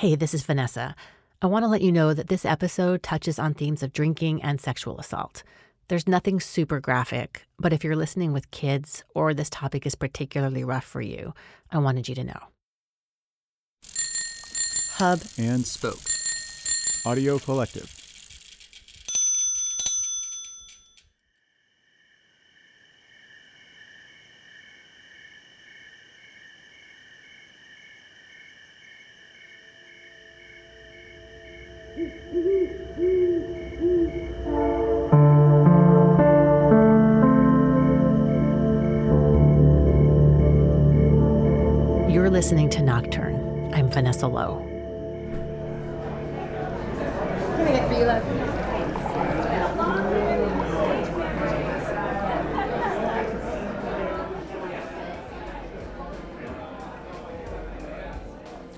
Hey, this is Vanessa. I want to let you know that this episode touches on themes of drinking and sexual assault. There's nothing super graphic, but if you're listening with kids or this topic is particularly rough for you, I wanted you to know. Hub and Spoke. Audio Collective. Listening to Nocturne. I'm Vanessa Lowe.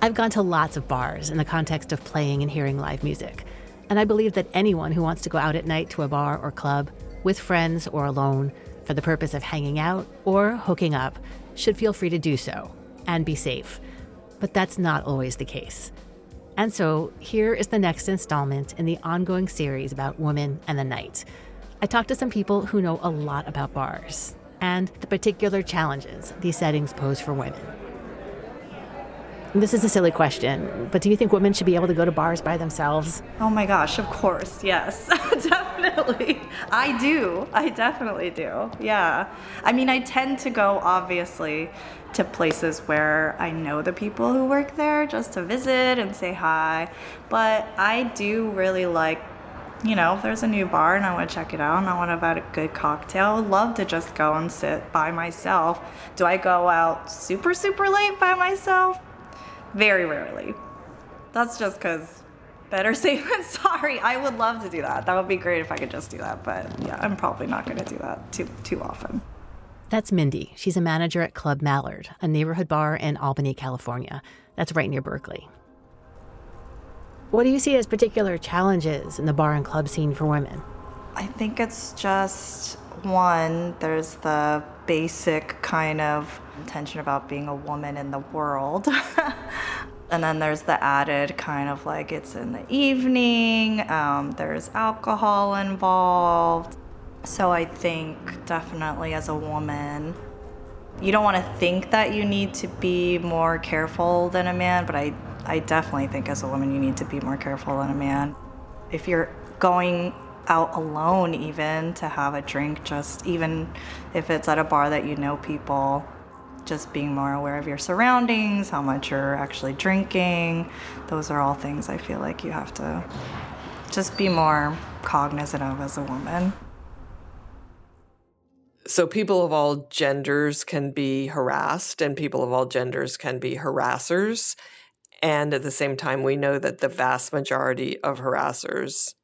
I've gone to lots of bars in the context of playing and hearing live music. And I believe that anyone who wants to go out at night to a bar or club, with friends or alone, for the purpose of hanging out or hooking up, should feel free to do so and be safe. But that's not always the case. And so, here is the next installment in the ongoing series about women and the night. I talked to some people who know a lot about bars and the particular challenges these settings pose for women. This is a silly question, but do you think women should be able to go to bars by themselves? Oh my gosh, of course, yes, definitely. I do. I definitely do. Yeah. I mean, I tend to go, obviously, to places where I know the people who work there just to visit and say hi. But I do really like, you know, if there's a new bar and I want to check it out and I want to have a good cocktail, I would love to just go and sit by myself. Do I go out super, super late by myself? Very rarely. That's just because better safe than sorry. I would love to do that. That would be great if I could just do that. But yeah, I'm probably not going to do that too too often. That's Mindy. She's a manager at Club Mallard, a neighborhood bar in Albany, California. That's right near Berkeley. What do you see as particular challenges in the bar and club scene for women? I think it's just one, there's the basic kind of tension about being a woman in the world. and then there's the added kind of like it's in the evening, um, there's alcohol involved. So I think definitely as a woman, you don't want to think that you need to be more careful than a man, but I, I definitely think as a woman you need to be more careful than a man. If you're going out alone even to have a drink just even if it's at a bar that you know people just being more aware of your surroundings how much you're actually drinking those are all things i feel like you have to just be more cognizant of as a woman so people of all genders can be harassed and people of all genders can be harassers and at the same time we know that the vast majority of harassers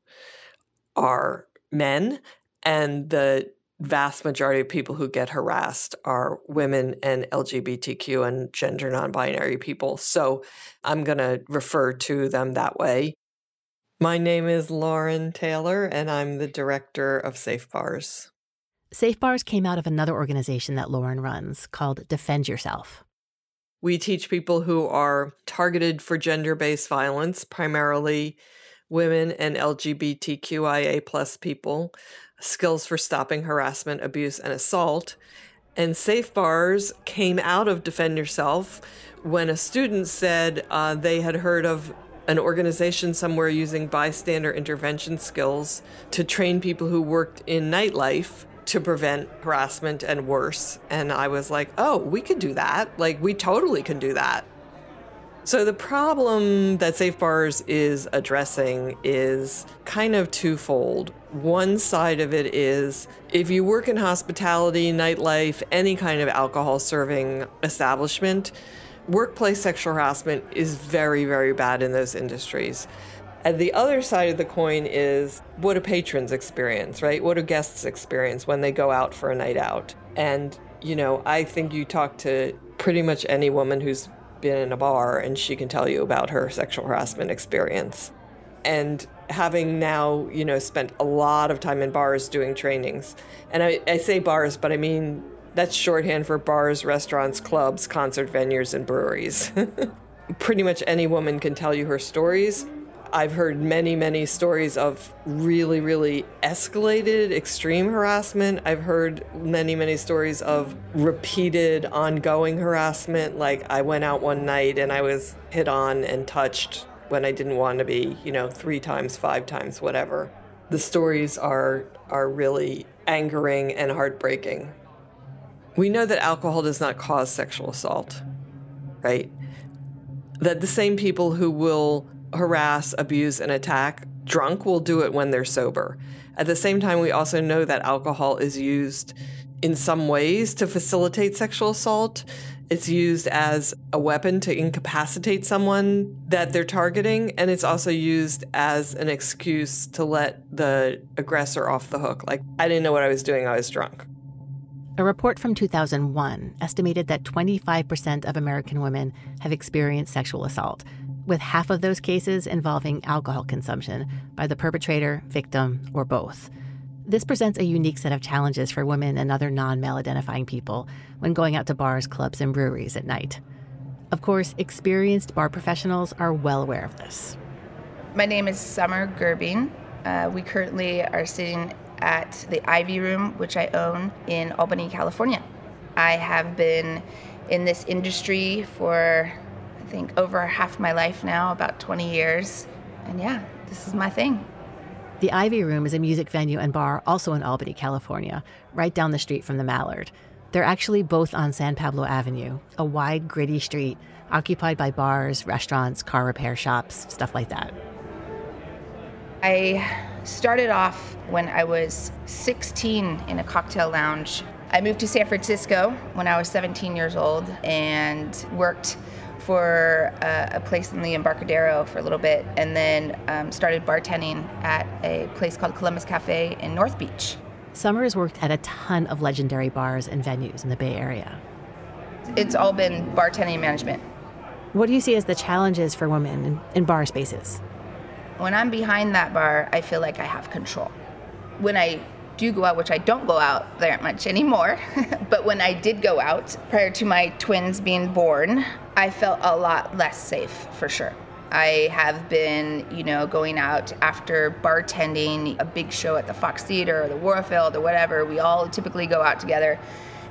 are men, and the vast majority of people who get harassed are women and LGBTQ and gender non binary people. So I'm going to refer to them that way. My name is Lauren Taylor, and I'm the director of Safe Bars. Safe Bars came out of another organization that Lauren runs called Defend Yourself. We teach people who are targeted for gender based violence, primarily women and LGBTQIA plus people, skills for stopping harassment, abuse, and assault. And Safe Bars came out of Defend Yourself when a student said uh, they had heard of an organization somewhere using bystander intervention skills to train people who worked in nightlife to prevent harassment and worse. And I was like, oh, we could do that. Like, we totally can do that. So, the problem that Safe Bars is addressing is kind of twofold. One side of it is if you work in hospitality, nightlife, any kind of alcohol serving establishment, workplace sexual harassment is very, very bad in those industries. And the other side of the coin is what do patrons experience, right? What do guests experience when they go out for a night out? And, you know, I think you talk to pretty much any woman who's been in a bar and she can tell you about her sexual harassment experience. And having now, you know, spent a lot of time in bars doing trainings, and I, I say bars, but I mean that's shorthand for bars, restaurants, clubs, concert venues, and breweries. pretty much any woman can tell you her stories. I've heard many, many stories of really, really escalated extreme harassment. I've heard many, many stories of repeated ongoing harassment. Like I went out one night and I was hit on and touched when I didn't want to be, you know, three times, five times, whatever. The stories are are really angering and heartbreaking. We know that alcohol does not cause sexual assault, right? That the same people who will harass, abuse, and attack drunk will do it when they're sober. At the same time, we also know that alcohol is used in some ways to facilitate sexual assault. It's used as a weapon to incapacitate someone that they're targeting, and it's also used as an excuse to let the aggressor off the hook. Like, I didn't know what I was doing, I was drunk. A report from 2001 estimated that 25% of American women have experienced sexual assault, with half of those cases involving alcohol consumption by the perpetrator, victim, or both. This presents a unique set of challenges for women and other non male identifying people when going out to bars, clubs, and breweries at night. Of course, experienced bar professionals are well aware of this. My name is Summer Gerbing. Uh, we currently are sitting at the Ivy Room, which I own in Albany, California. I have been in this industry for think, over half my life now, about 20 years. And yeah, this is my thing. The Ivy Room is a music venue and bar also in Albany, California, right down the street from the Mallard. They're actually both on San Pablo Avenue, a wide, gritty street occupied by bars, restaurants, car repair shops, stuff like that. I started off when I was 16 in a cocktail lounge. I moved to San Francisco when I was 17 years old and worked for uh, a place in the Embarcadero for a little bit, and then um, started bartending at a place called Columbus Cafe in North Beach. Summer has worked at a ton of legendary bars and venues in the Bay Area. It's all been bartending management. What do you see as the challenges for women in, in bar spaces? When I'm behind that bar, I feel like I have control. When I do go out, which I don't go out that much anymore, but when I did go out prior to my twins being born, I felt a lot less safe for sure. I have been, you know, going out after bartending a big show at the Fox Theater or the Warfield or whatever. We all typically go out together.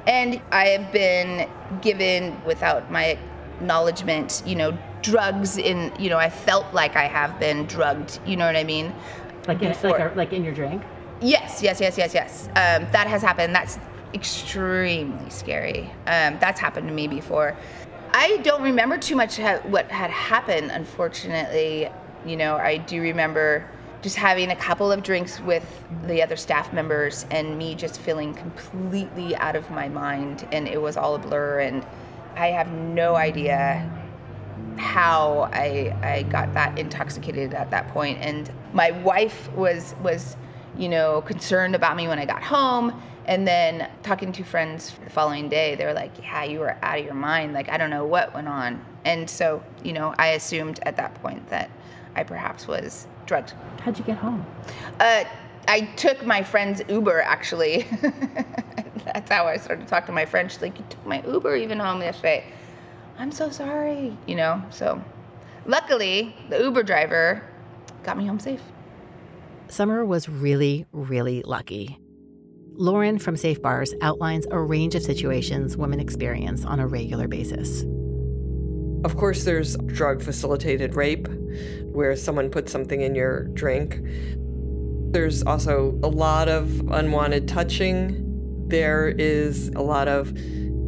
And I have been given, without my acknowledgement, you know, drugs in, you know, I felt like I have been drugged. You know what I mean? Like in, like, a, like in your drink? Yes, yes, yes, yes, yes. Um, that has happened. That's extremely scary. Um, that's happened to me before. I don't remember too much ha- what had happened, unfortunately. You know, I do remember just having a couple of drinks with the other staff members and me just feeling completely out of my mind and it was all a blur and I have no idea how I I got that intoxicated at that point and my wife was was you know, concerned about me when I got home. And then talking to friends the following day, they were like, Yeah, you were out of your mind. Like, I don't know what went on. And so, you know, I assumed at that point that I perhaps was drugged. How'd you get home? Uh, I took my friend's Uber, actually. That's how I started to talk to my friend. She's like, You took my Uber even home yesterday. I'm so sorry, you know? So, luckily, the Uber driver got me home safe. Summer was really, really lucky. Lauren from Safe Bars outlines a range of situations women experience on a regular basis. Of course, there's drug facilitated rape, where someone puts something in your drink. There's also a lot of unwanted touching. There is a lot of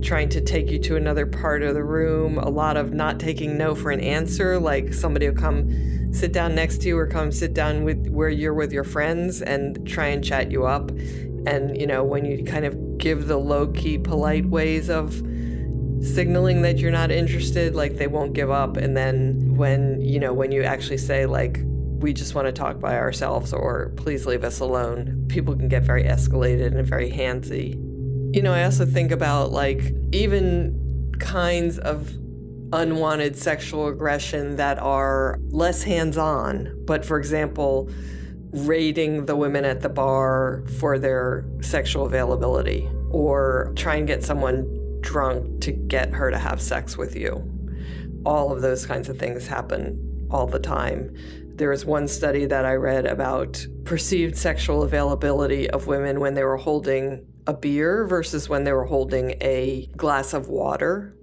trying to take you to another part of the room, a lot of not taking no for an answer, like somebody will come sit down next to you or come sit down with where you're with your friends and try and chat you up. And, you know, when you kind of give the low key, polite ways of signaling that you're not interested, like they won't give up. And then when, you know, when you actually say, like, we just want to talk by ourselves or please leave us alone, people can get very escalated and very handsy. You know, I also think about like even kinds of unwanted sexual aggression that are less hands on. But for example, raiding the women at the bar for their sexual availability or try and get someone drunk to get her to have sex with you all of those kinds of things happen all the time. There was one study that I read about perceived sexual availability of women when they were holding a beer versus when they were holding a glass of water,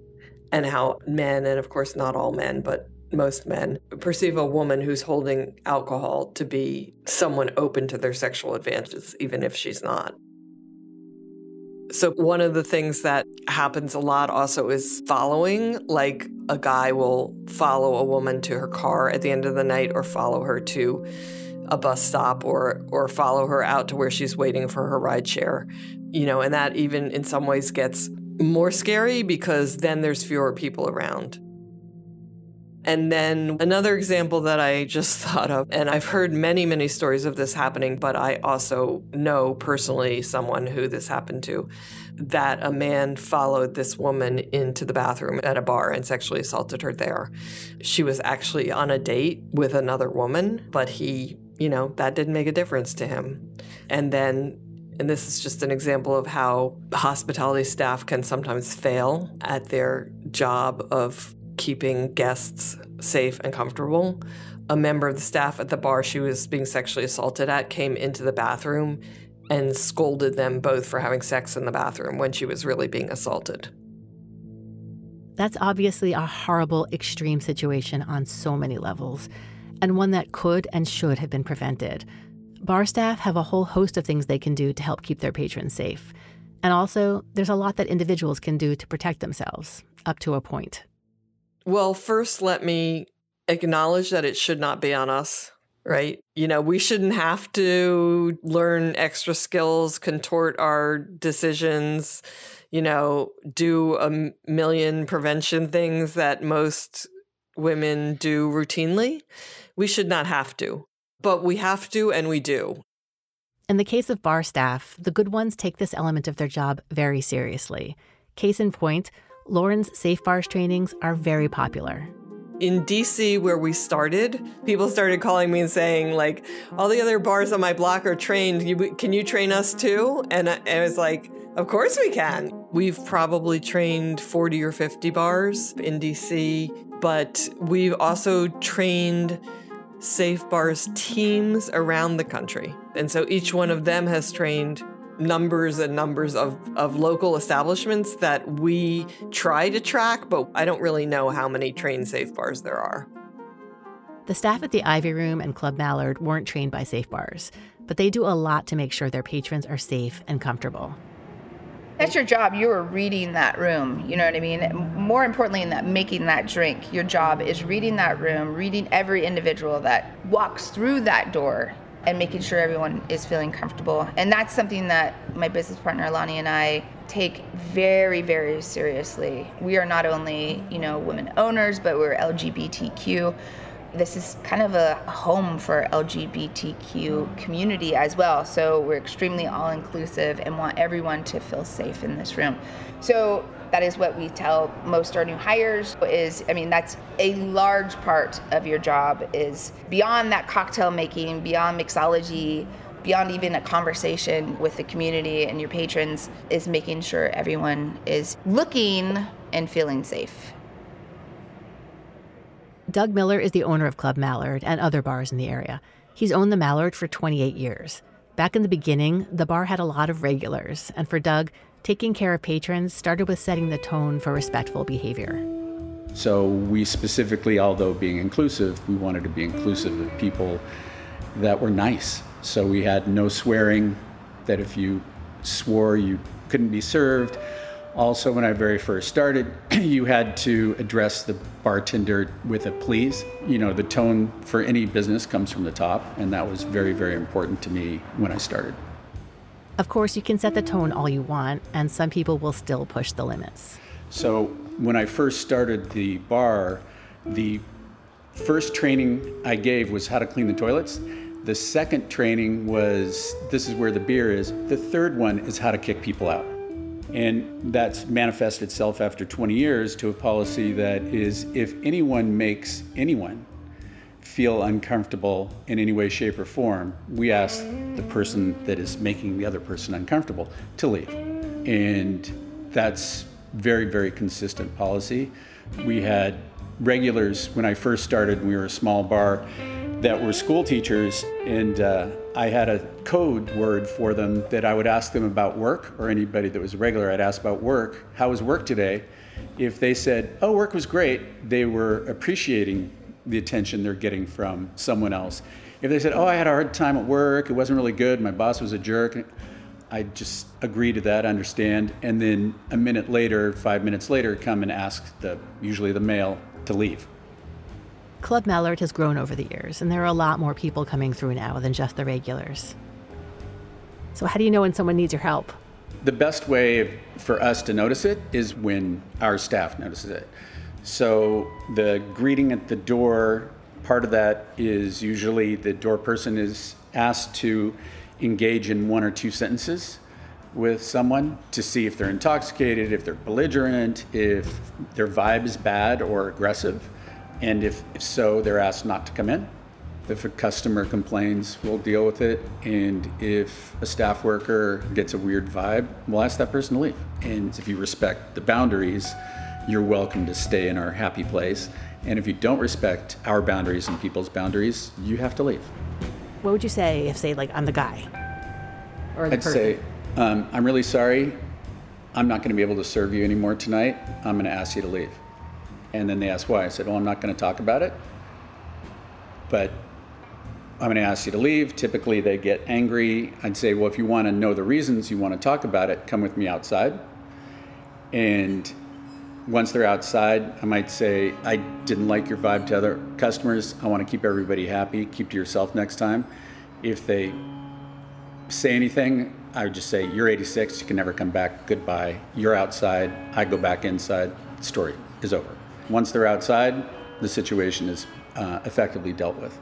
and how men, and of course not all men, but most men, perceive a woman who's holding alcohol to be someone open to their sexual advances, even if she's not. So, one of the things that happens a lot also is following. Like a guy will follow a woman to her car at the end of the night or follow her to a bus stop or or follow her out to where she's waiting for her ride share. You know, and that even in some ways gets more scary because then there's fewer people around. And then another example that I just thought of, and I've heard many, many stories of this happening, but I also know personally someone who this happened to, that a man followed this woman into the bathroom at a bar and sexually assaulted her there. She was actually on a date with another woman, but he, you know, that didn't make a difference to him. And then and this is just an example of how hospitality staff can sometimes fail at their job of keeping guests safe and comfortable. A member of the staff at the bar she was being sexually assaulted at came into the bathroom and scolded them both for having sex in the bathroom when she was really being assaulted. That's obviously a horrible, extreme situation on so many levels, and one that could and should have been prevented. Bar staff have a whole host of things they can do to help keep their patrons safe. And also, there's a lot that individuals can do to protect themselves, up to a point. Well, first, let me acknowledge that it should not be on us, right? You know, we shouldn't have to learn extra skills, contort our decisions, you know, do a million prevention things that most women do routinely. We should not have to, but we have to, and we do. In the case of bar staff, the good ones take this element of their job very seriously. Case in point, Lauren's Safe Bars trainings are very popular. In DC, where we started, people started calling me and saying, like, all the other bars on my block are trained. You, can you train us too? And I, I was like, of course we can. We've probably trained 40 or 50 bars in DC, but we've also trained Safe Bars teams around the country. And so each one of them has trained numbers and numbers of, of local establishments that we try to track, but I don't really know how many trained safe bars there are. The staff at the Ivy Room and Club Mallard weren't trained by safe bars, but they do a lot to make sure their patrons are safe and comfortable. That's your job. You are reading that room. You know what I mean? More importantly, in that making that drink, your job is reading that room, reading every individual that walks through that door and making sure everyone is feeling comfortable. And that's something that my business partner Lonnie and I take very, very seriously. We are not only, you know, women owners, but we're LGBTQ. This is kind of a home for LGBTQ community as well. So we're extremely all inclusive and want everyone to feel safe in this room. So that is what we tell most our new hires is i mean that's a large part of your job is beyond that cocktail making beyond mixology beyond even a conversation with the community and your patrons is making sure everyone is looking and feeling safe. Doug miller is the owner of club mallard and other bars in the area. He's owned the mallard for 28 years. Back in the beginning the bar had a lot of regulars. And for doug taking care of patrons started with setting the tone for respectful behavior. So, we specifically, although being inclusive, we wanted to be inclusive of people that were nice. So, we had no swearing, that if you swore, you couldn't be served. Also, when I very first started, you had to address the bartender with a please. You know, the tone for any business comes from the top, and that was very, very important to me when I started. Of course, you can set the tone all you want, and some people will still push the limits. So, when I first started the bar, the first training I gave was how to clean the toilets. The second training was this is where the beer is. The third one is how to kick people out. And that's manifested itself after 20 years to a policy that is if anyone makes anyone feel uncomfortable in any way, shape, or form, we ask the person that is making the other person uncomfortable to leave. And that's very, very consistent policy. We had regulars when I first started. We were a small bar that were school teachers, and uh, I had a code word for them that I would ask them about work, or anybody that was a regular, I'd ask about work. How was work today? If they said, "Oh, work was great," they were appreciating the attention they're getting from someone else. If they said, "Oh, I had a hard time at work. It wasn't really good. My boss was a jerk," I just agree to that, understand, and then a minute later, five minutes later, come and ask the usually the male to leave. Club Mallard has grown over the years, and there are a lot more people coming through now than just the regulars. So, how do you know when someone needs your help? The best way for us to notice it is when our staff notices it. So, the greeting at the door, part of that is usually the door person is asked to engage in one or two sentences with someone to see if they're intoxicated, if they're belligerent, if their vibe is bad or aggressive. And if, if so, they're asked not to come in. If a customer complains, we'll deal with it. And if a staff worker gets a weird vibe, we'll ask that person to leave. And if you respect the boundaries, you're welcome to stay in our happy place. And if you don't respect our boundaries and people's boundaries, you have to leave. What would you say if, say, like, I'm the guy? Or the I'd person? say, um, I'm really sorry. I'm not going to be able to serve you anymore tonight. I'm going to ask you to leave. And then they asked why. I said, Well, I'm not going to talk about it, but I'm going to ask you to leave. Typically, they get angry. I'd say, Well, if you want to know the reasons you want to talk about it, come with me outside. And once they're outside, I might say, I didn't like your vibe to other customers. I want to keep everybody happy. Keep to yourself next time. If they say anything, I would just say, You're 86. You can never come back. Goodbye. You're outside. I go back inside. Story is over. Once they're outside, the situation is uh, effectively dealt with.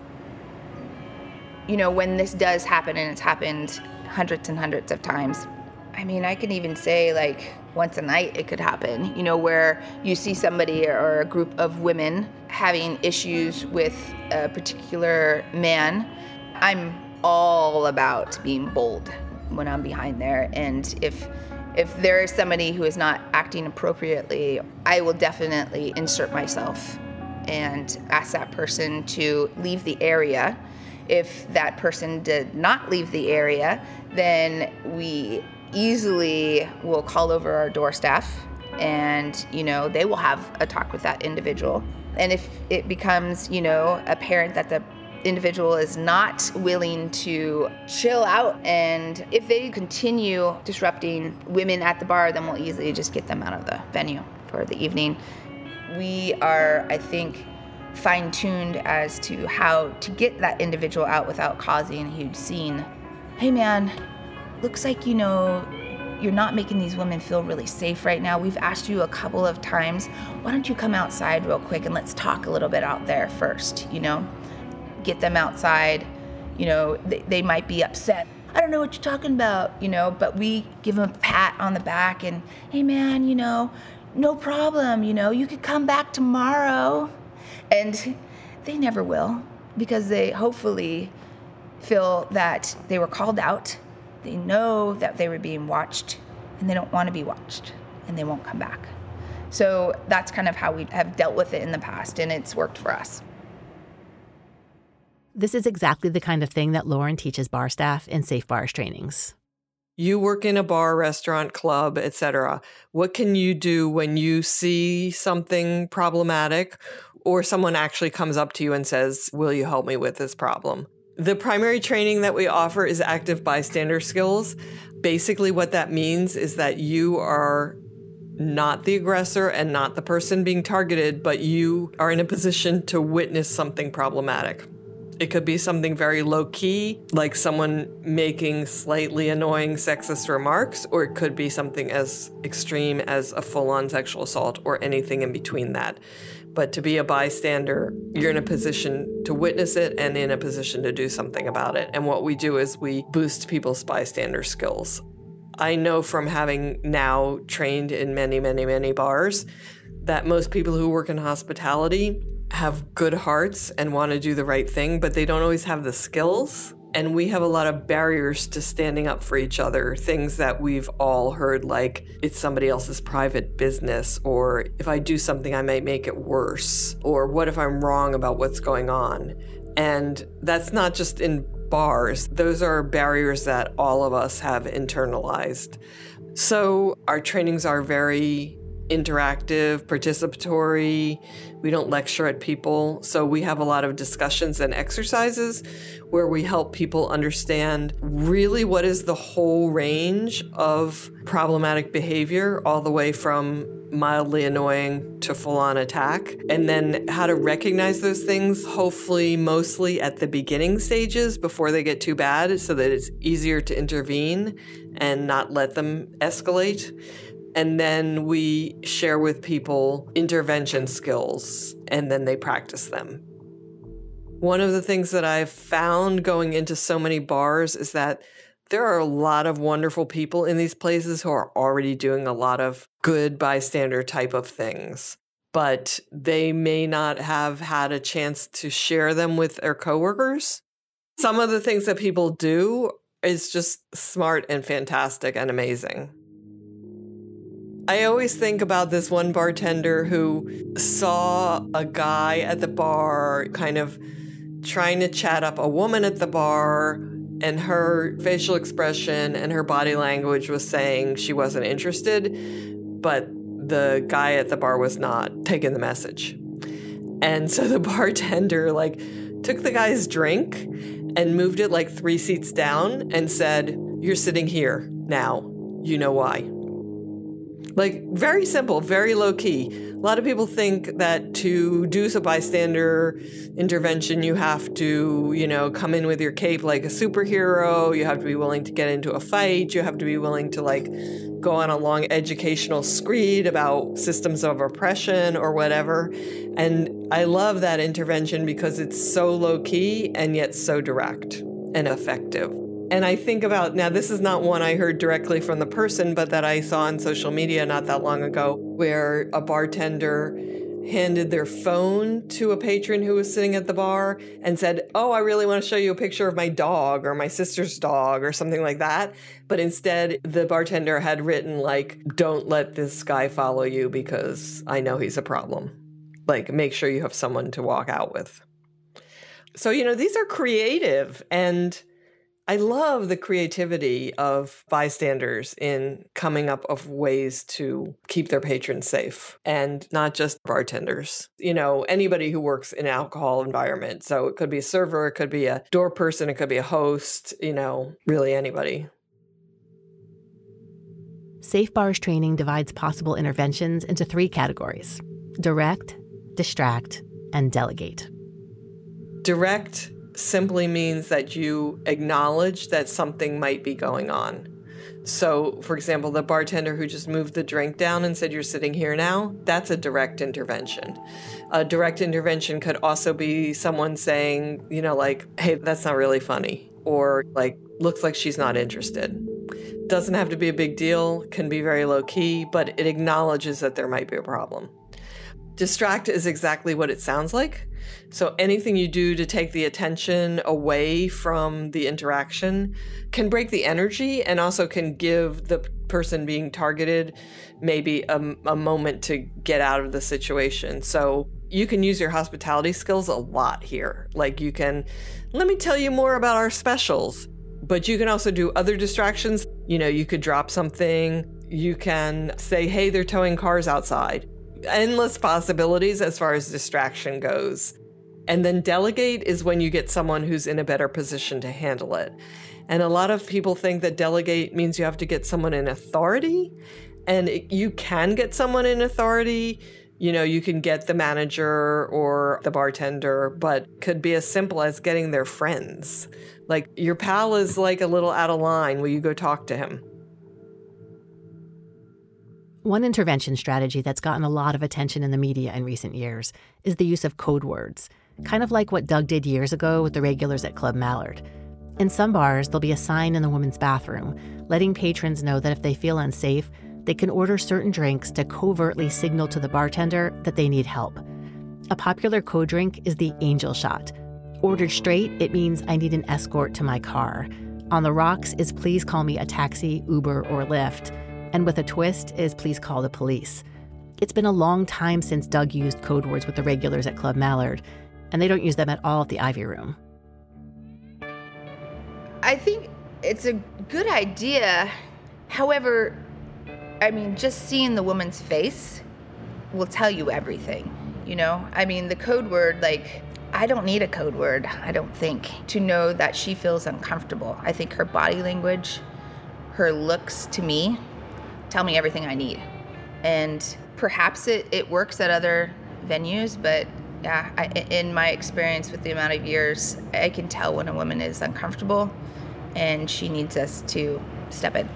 You know, when this does happen, and it's happened hundreds and hundreds of times, I mean, I can even say like once a night it could happen, you know, where you see somebody or a group of women having issues with a particular man. I'm all about being bold when I'm behind there. And if if there is somebody who is not acting appropriately, I will definitely insert myself and ask that person to leave the area. If that person did not leave the area, then we easily will call over our door staff and you know they will have a talk with that individual and if it becomes you know apparent that the individual is not willing to chill out. And if they continue disrupting women at the bar, then we'll easily just get them out of the venue for the evening. We are, I think, fine tuned as to how to get that individual out without causing a huge scene. Hey man, looks like you know you're not making these women feel really safe right now. We've asked you a couple of times, why don't you come outside real quick and let's talk a little bit out there first, you know? get them outside. You know, they, they might be upset. I don't know what you're talking about, you know, but we give them a pat on the back and, hey man, you know, no problem, you know, you could come back tomorrow. And they never will because they hopefully feel that they were called out. They know that they were being watched and they don't want to be watched and they won't come back. So that's kind of how we have dealt with it in the past and it's worked for us. This is exactly the kind of thing that Lauren teaches bar staff in Safe Bars trainings. You work in a bar, restaurant, club, etc. What can you do when you see something problematic or someone actually comes up to you and says, "Will you help me with this problem?" The primary training that we offer is active bystander skills. Basically, what that means is that you are not the aggressor and not the person being targeted, but you are in a position to witness something problematic. It could be something very low key, like someone making slightly annoying sexist remarks, or it could be something as extreme as a full on sexual assault or anything in between that. But to be a bystander, you're in a position to witness it and in a position to do something about it. And what we do is we boost people's bystander skills. I know from having now trained in many, many, many bars that most people who work in hospitality have good hearts and want to do the right thing, but they don't always have the skills. And we have a lot of barriers to standing up for each other, things that we've all heard, like it's somebody else's private business, or if I do something, I might make it worse, or what if I'm wrong about what's going on. And that's not just in bars, those are barriers that all of us have internalized. So our trainings are very interactive, participatory. We don't lecture at people. So we have a lot of discussions and exercises where we help people understand really what is the whole range of problematic behavior, all the way from mildly annoying to full on attack, and then how to recognize those things, hopefully, mostly at the beginning stages before they get too bad, so that it's easier to intervene and not let them escalate. And then we share with people intervention skills and then they practice them. One of the things that I've found going into so many bars is that there are a lot of wonderful people in these places who are already doing a lot of good bystander type of things, but they may not have had a chance to share them with their coworkers. Some of the things that people do is just smart and fantastic and amazing. I always think about this one bartender who saw a guy at the bar kind of trying to chat up a woman at the bar, and her facial expression and her body language was saying she wasn't interested, but the guy at the bar was not taking the message. And so the bartender like took the guy's drink and moved it like 3 seats down and said, "You're sitting here now. You know why." Like, very simple, very low key. A lot of people think that to do a bystander intervention, you have to, you know, come in with your cape like a superhero. You have to be willing to get into a fight. You have to be willing to, like, go on a long educational screed about systems of oppression or whatever. And I love that intervention because it's so low key and yet so direct and effective. And I think about now, this is not one I heard directly from the person, but that I saw on social media not that long ago, where a bartender handed their phone to a patron who was sitting at the bar and said, Oh, I really want to show you a picture of my dog or my sister's dog or something like that. But instead, the bartender had written, like, Don't let this guy follow you because I know he's a problem. Like, make sure you have someone to walk out with. So, you know, these are creative and I love the creativity of bystanders in coming up of ways to keep their patrons safe and not just bartenders. You know, anybody who works in an alcohol environment. So it could be a server, it could be a door person, it could be a host, you know, really anybody. Safe Bars training divides possible interventions into three categories direct, distract, and delegate. Direct simply means that you acknowledge that something might be going on. So, for example, the bartender who just moved the drink down and said, You're sitting here now, that's a direct intervention. A direct intervention could also be someone saying, you know, like, Hey, that's not really funny, or like, looks like she's not interested. Doesn't have to be a big deal, can be very low key, but it acknowledges that there might be a problem. Distract is exactly what it sounds like. So anything you do to take the attention away from the interaction can break the energy and also can give the person being targeted maybe a, a moment to get out of the situation. So you can use your hospitality skills a lot here. Like you can, let me tell you more about our specials. But you can also do other distractions. You know, you could drop something. You can say, hey, they're towing cars outside endless possibilities as far as distraction goes. And then delegate is when you get someone who's in a better position to handle it. And a lot of people think that delegate means you have to get someone in authority. And it, you can get someone in authority. You know, you can get the manager or the bartender, but could be as simple as getting their friends. Like your pal is like a little out of line. Will you go talk to him? One intervention strategy that's gotten a lot of attention in the media in recent years is the use of code words, kind of like what Doug did years ago with the regulars at Club Mallard. In some bars, there'll be a sign in the women's bathroom letting patrons know that if they feel unsafe, they can order certain drinks to covertly signal to the bartender that they need help. A popular code drink is the Angel Shot. Ordered straight, it means I need an escort to my car. On the rocks is please call me a taxi, Uber, or Lyft. And with a twist is please call the police. It's been a long time since Doug used code words with the regulars at Club Mallard, and they don't use them at all at the Ivy Room. I think it's a good idea. However, I mean, just seeing the woman's face will tell you everything, you know? I mean, the code word, like, I don't need a code word, I don't think, to know that she feels uncomfortable. I think her body language, her looks to me, tell me everything I need. And perhaps it, it works at other venues, but yeah, I, in my experience with the amount of years, I can tell when a woman is uncomfortable and she needs us to step in.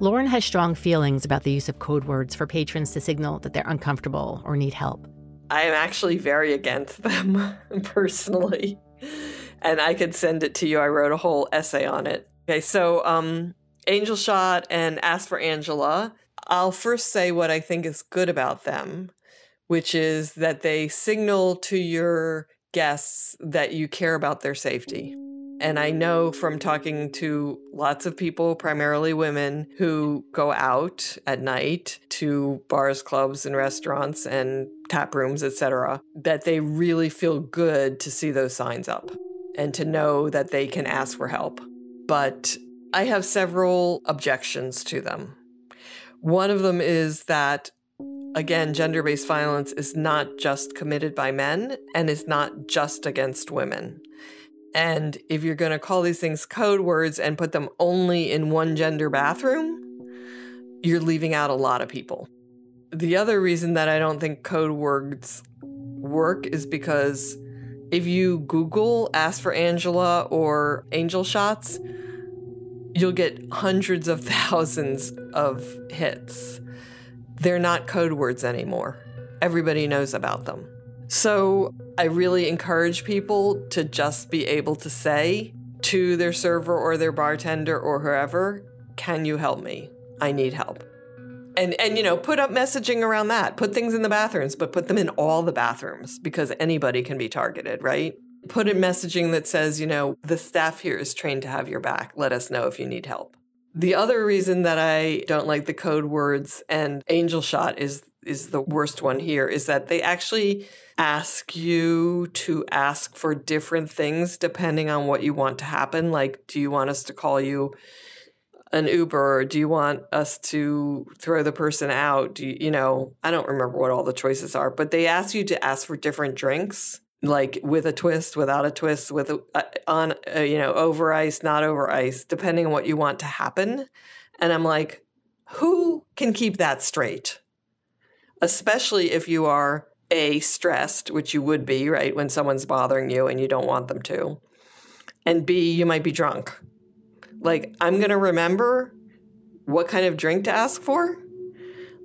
Lauren has strong feelings about the use of code words for patrons to signal that they're uncomfortable or need help. I'm actually very against them personally. And I could send it to you. I wrote a whole essay on it. Okay, so um, Angel Shot and Ask for Angela. I'll first say what I think is good about them, which is that they signal to your guests that you care about their safety. And I know from talking to lots of people, primarily women, who go out at night to bars, clubs, and restaurants and tap rooms, etc., that they really feel good to see those signs up and to know that they can ask for help. But I have several objections to them. One of them is that again, gender based violence is not just committed by men and is not just against women. And if you're going to call these things code words and put them only in one gender bathroom, you're leaving out a lot of people. The other reason that I don't think code words work is because if you Google ask for Angela or angel shots, you'll get hundreds of thousands of hits. They're not code words anymore. Everybody knows about them. So I really encourage people to just be able to say to their server or their bartender or whoever, "Can you help me? I need help." And and you know, put up messaging around that. Put things in the bathrooms, but put them in all the bathrooms because anybody can be targeted, right? Put in messaging that says, you know, the staff here is trained to have your back. Let us know if you need help. The other reason that I don't like the code words and Angel Shot is is the worst one here is that they actually ask you to ask for different things depending on what you want to happen. Like, do you want us to call you an Uber? Or do you want us to throw the person out? Do you, you know, I don't remember what all the choices are, but they ask you to ask for different drinks, like with a twist, without a twist, with a, uh, on, uh, you know, over ice, not over ice, depending on what you want to happen. And I'm like, who can keep that straight? Especially if you are a stressed, which you would be, right, when someone's bothering you and you don't want them to. And B, you might be drunk. Like, I'm to remember what kind of drink to ask for.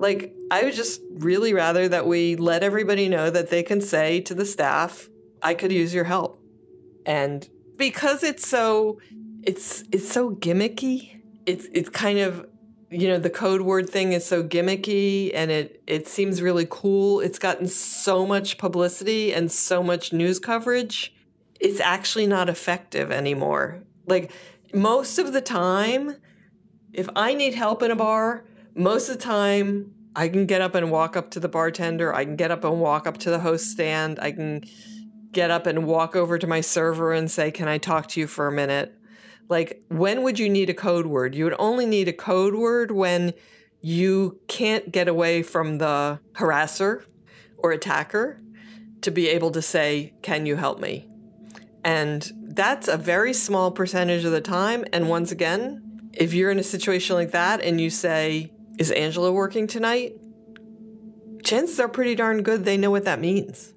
Like, I would just really rather that we let everybody know that they can say to the staff, I could use your help. And because it's so it's it's so gimmicky, it's it's kind of you know the code word thing is so gimmicky and it it seems really cool. It's gotten so much publicity and so much news coverage. It's actually not effective anymore. Like most of the time if i need help in a bar most of the time i can get up and walk up to the bartender i can get up and walk up to the host stand i can get up and walk over to my server and say can i talk to you for a minute like, when would you need a code word? You would only need a code word when you can't get away from the harasser or attacker to be able to say, Can you help me? And that's a very small percentage of the time. And once again, if you're in a situation like that and you say, Is Angela working tonight? Chances are pretty darn good they know what that means.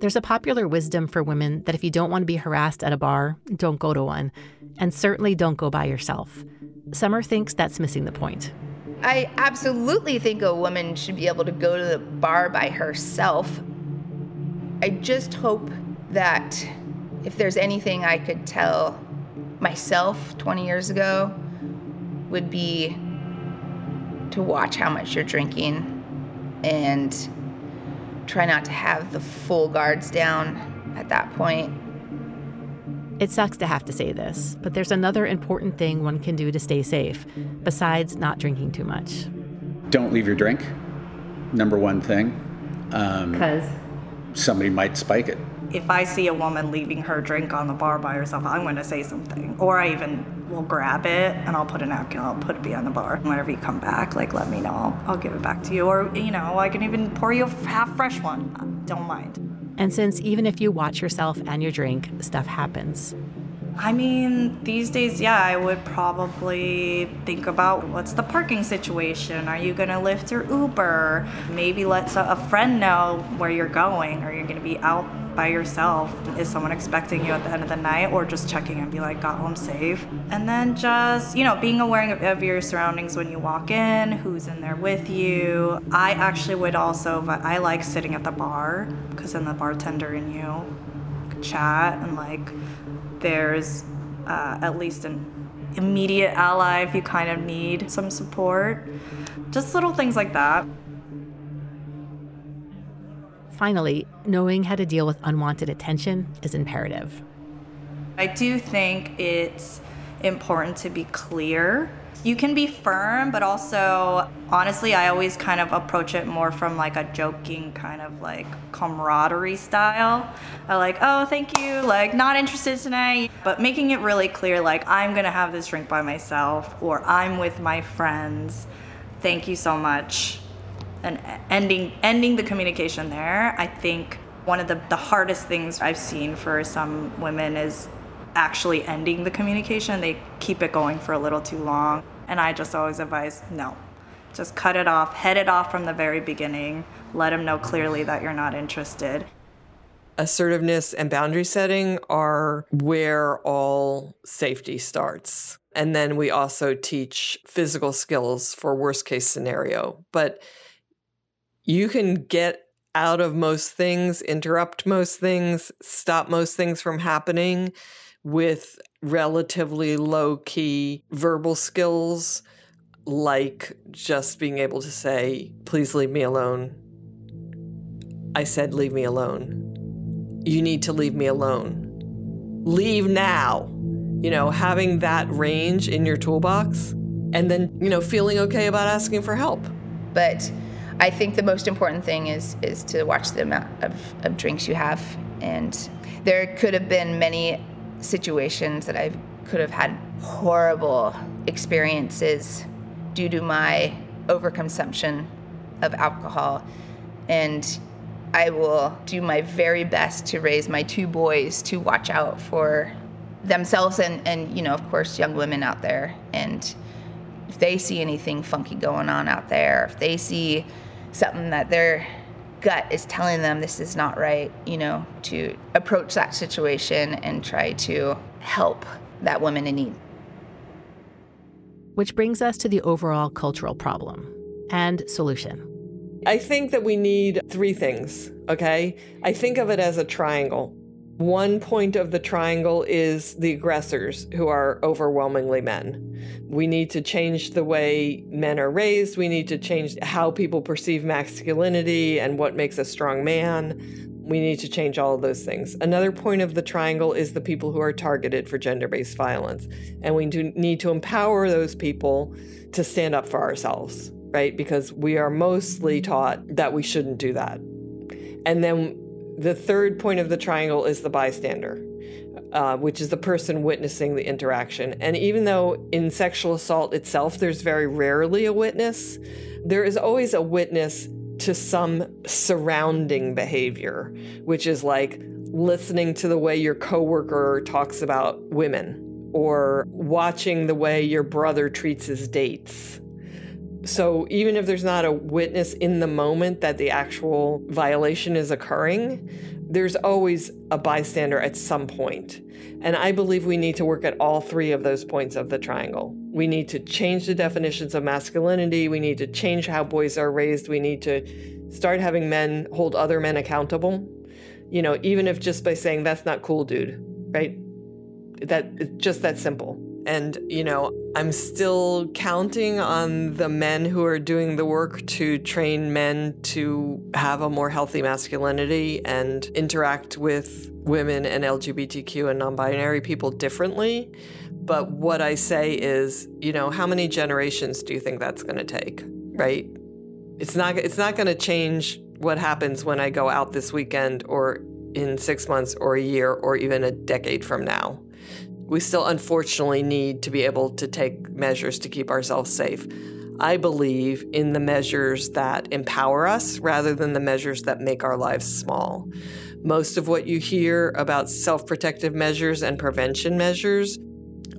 There's a popular wisdom for women that if you don't want to be harassed at a bar, don't go to one. And certainly don't go by yourself. Summer thinks that's missing the point. I absolutely think a woman should be able to go to the bar by herself. I just hope that if there's anything I could tell myself 20 years ago, would be to watch how much you're drinking and try not to have the full guards down at that point. It sucks to have to say this, but there's another important thing one can do to stay safe, besides not drinking too much. Don't leave your drink. Number one thing. Um, because Somebody might spike it. If I see a woman leaving her drink on the bar by herself, I'm going to say something. Or I even will grab it and I'll put a napkin, I'll put it behind the bar. Whenever you come back, like let me know. I'll, I'll give it back to you. Or, you know, I can even pour you a half fresh one. Don't mind. And since even if you watch yourself and your drink, stuff happens. I mean, these days, yeah, I would probably think about what's the parking situation? Are you gonna Lyft or Uber? Maybe let a friend know where you're going, or you're gonna be out by yourself. Is someone expecting you at the end of the night, or just checking and be like, got home safe? And then just, you know, being aware of, of your surroundings when you walk in, who's in there with you. I actually would also, I like sitting at the bar because then the bartender and you chat and like there's uh, at least an immediate ally if you kind of need some support. Just little things like that. Finally, knowing how to deal with unwanted attention is imperative. I do think it's important to be clear. You can be firm, but also, honestly, I always kind of approach it more from like a joking kind of like camaraderie style. I like, oh, thank you, like, not interested tonight, but making it really clear, like, I'm gonna have this drink by myself, or I'm with my friends. Thank you so much. And ending ending the communication there, I think one of the, the hardest things I've seen for some women is actually ending the communication. They keep it going for a little too long. And I just always advise no. Just cut it off, head it off from the very beginning. Let them know clearly that you're not interested. Assertiveness and boundary setting are where all safety starts. And then we also teach physical skills for worst case scenario. But you can get out of most things, interrupt most things, stop most things from happening with relatively low key verbal skills, like just being able to say, please leave me alone. I said, leave me alone. You need to leave me alone. Leave now. You know, having that range in your toolbox and then, you know, feeling okay about asking for help. But I think the most important thing is is to watch the amount of, of drinks you have. And there could have been many situations that I could have had horrible experiences due to my overconsumption of alcohol. And I will do my very best to raise my two boys to watch out for themselves and, and you know, of course, young women out there. And if they see anything funky going on out there, if they see something that their gut is telling them this is not right, you know, to approach that situation and try to help that woman in need. Which brings us to the overall cultural problem and solution. I think that we need three things, okay? I think of it as a triangle. One point of the triangle is the aggressors, who are overwhelmingly men. We need to change the way men are raised. We need to change how people perceive masculinity and what makes a strong man. We need to change all of those things. Another point of the triangle is the people who are targeted for gender based violence. And we do need to empower those people to stand up for ourselves, right? Because we are mostly taught that we shouldn't do that. And then the third point of the triangle is the bystander, uh, which is the person witnessing the interaction. And even though in sexual assault itself, there's very rarely a witness, there is always a witness to some surrounding behavior, which is like listening to the way your coworker talks about women or watching the way your brother treats his dates. So even if there's not a witness in the moment that the actual violation is occurring, there's always a bystander at some point. And I believe we need to work at all three of those points of the triangle. We need to change the definitions of masculinity. We need to change how boys are raised. We need to start having men hold other men accountable. You know, even if just by saying, that's not cool, dude, right? That it's just that simple. And, you know, I'm still counting on the men who are doing the work to train men to have a more healthy masculinity and interact with women and LGBTQ and non binary people differently. But what I say is, you know, how many generations do you think that's going to take? Right? It's not it's not going to change what happens when I go out this weekend or in 6 months or a year or even a decade from now we still unfortunately need to be able to take measures to keep ourselves safe. I believe in the measures that empower us rather than the measures that make our lives small. Most of what you hear about self protective measures and prevention measures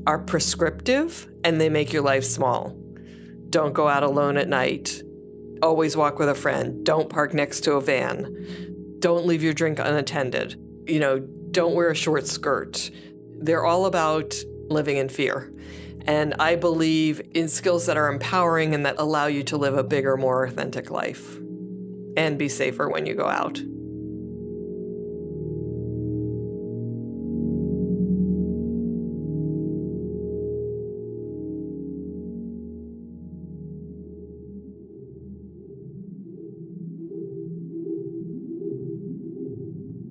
are prescriptive and they make your life small. Don't go out alone at night. Always walk with a friend. Don't park next to a van. Don't leave your drink unattended. You know, don't wear a short skirt they're all about living in fear. And I believe in skills that are empowering and that allow you to live a bigger, more authentic life and be safer when you go out.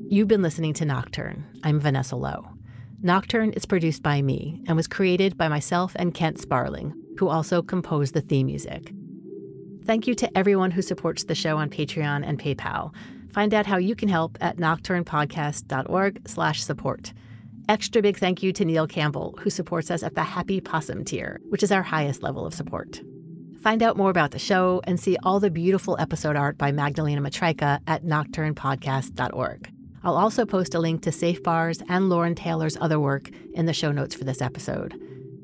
You've been listening to Nocturne. I'm Vanessa Lowe. Nocturne is produced by me and was created by myself and Kent Sparling, who also composed the theme music. Thank you to everyone who supports the show on Patreon and PayPal. Find out how you can help at nocturnepodcast.org/support. Extra big thank you to Neil Campbell, who supports us at the Happy Possum tier, which is our highest level of support. Find out more about the show and see all the beautiful episode art by Magdalena Metrycka at nocturnepodcast.org. I'll also post a link to Safe Bars and Lauren Taylor's other work in the show notes for this episode.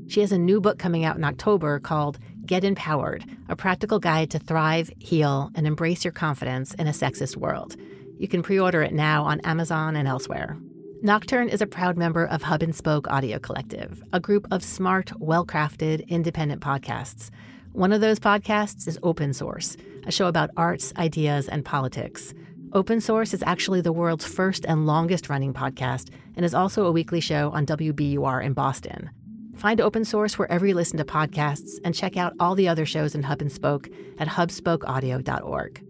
She has a new book coming out in October called Get Empowered A Practical Guide to Thrive, Heal, and Embrace Your Confidence in a Sexist World. You can pre order it now on Amazon and elsewhere. Nocturne is a proud member of Hub and Spoke Audio Collective, a group of smart, well crafted, independent podcasts. One of those podcasts is Open Source, a show about arts, ideas, and politics. Open Source is actually the world's first and longest running podcast and is also a weekly show on WBUR in Boston. Find Open Source wherever you listen to podcasts and check out all the other shows in Hub and Spoke at hubspokeaudio.org.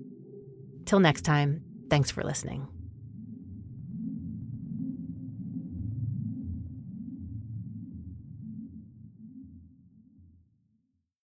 Till next time, thanks for listening.